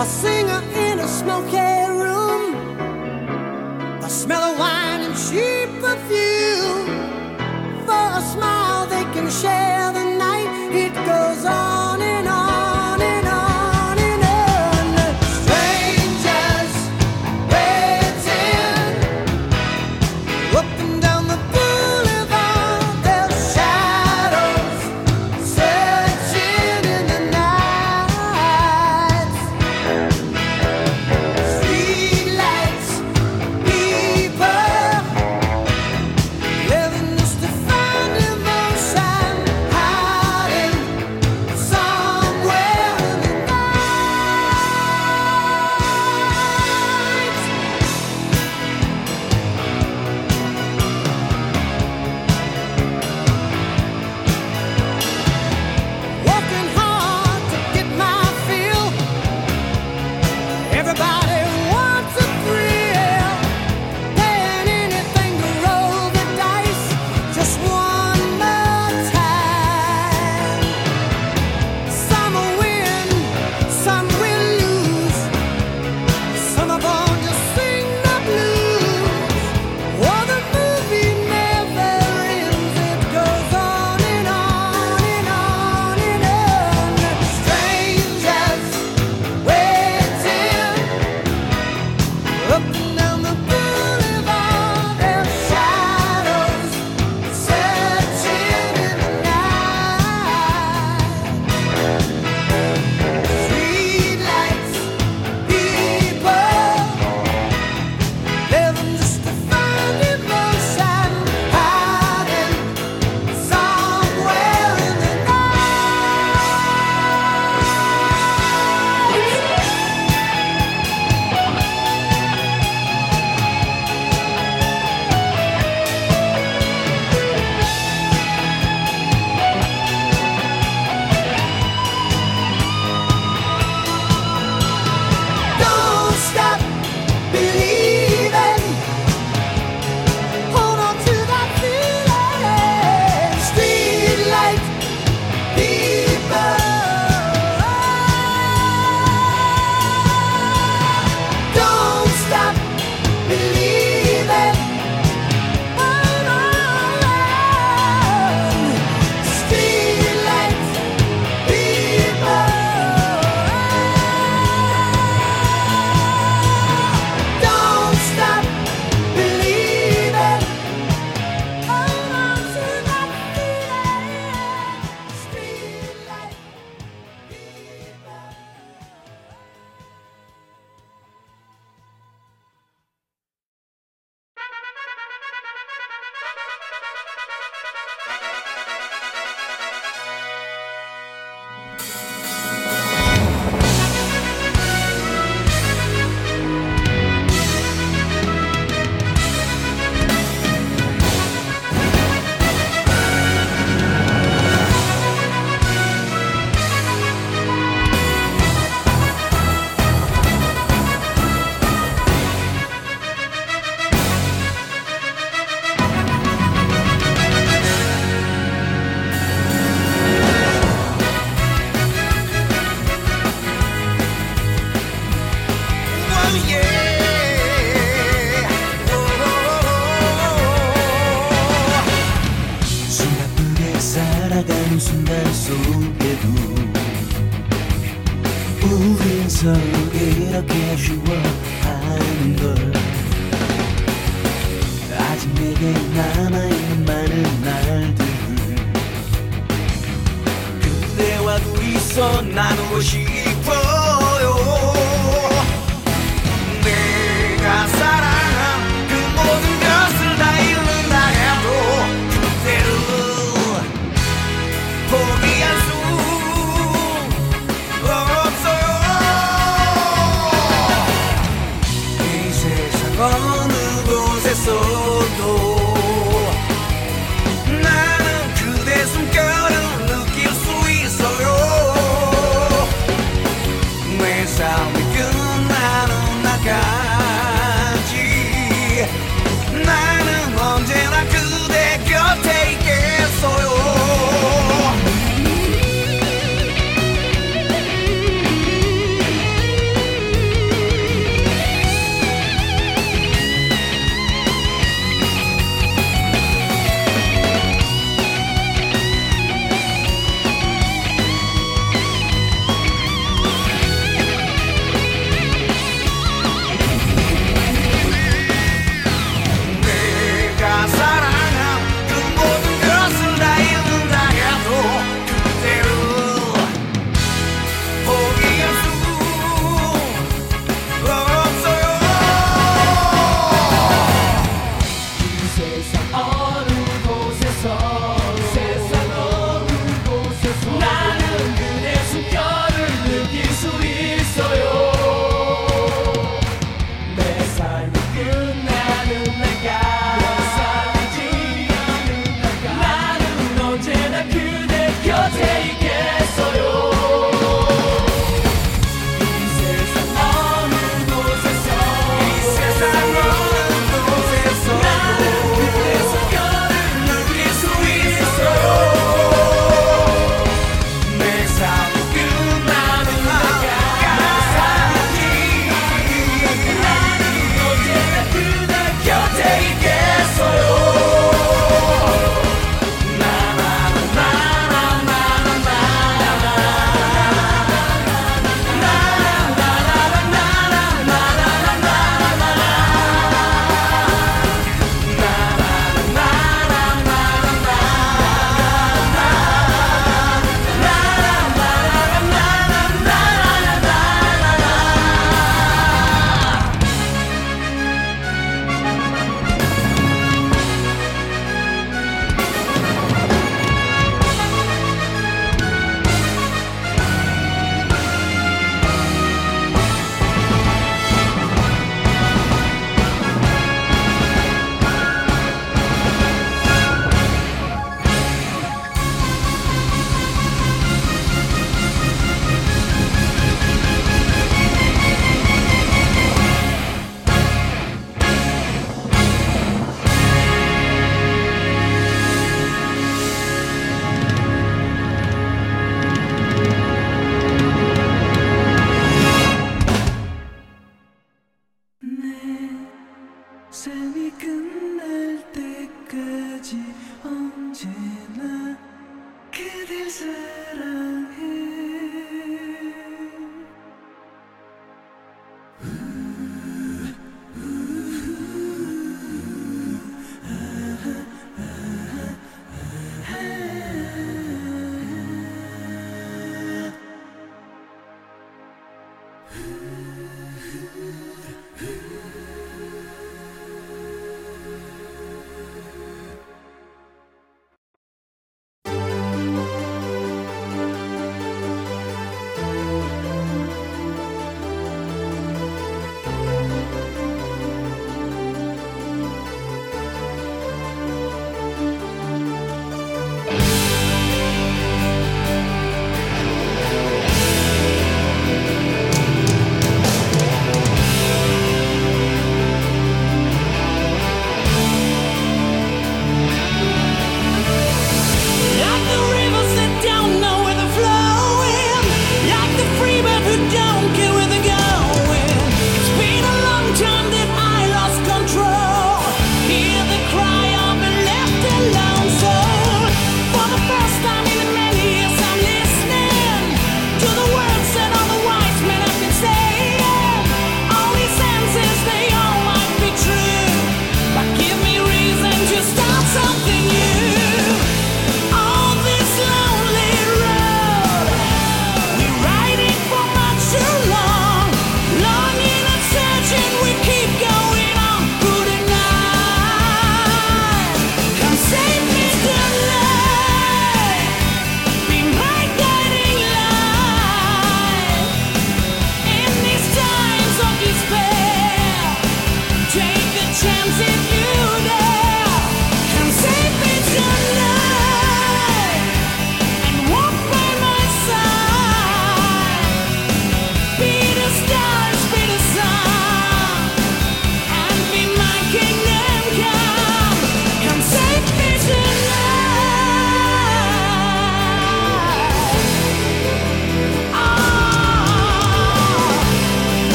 assim.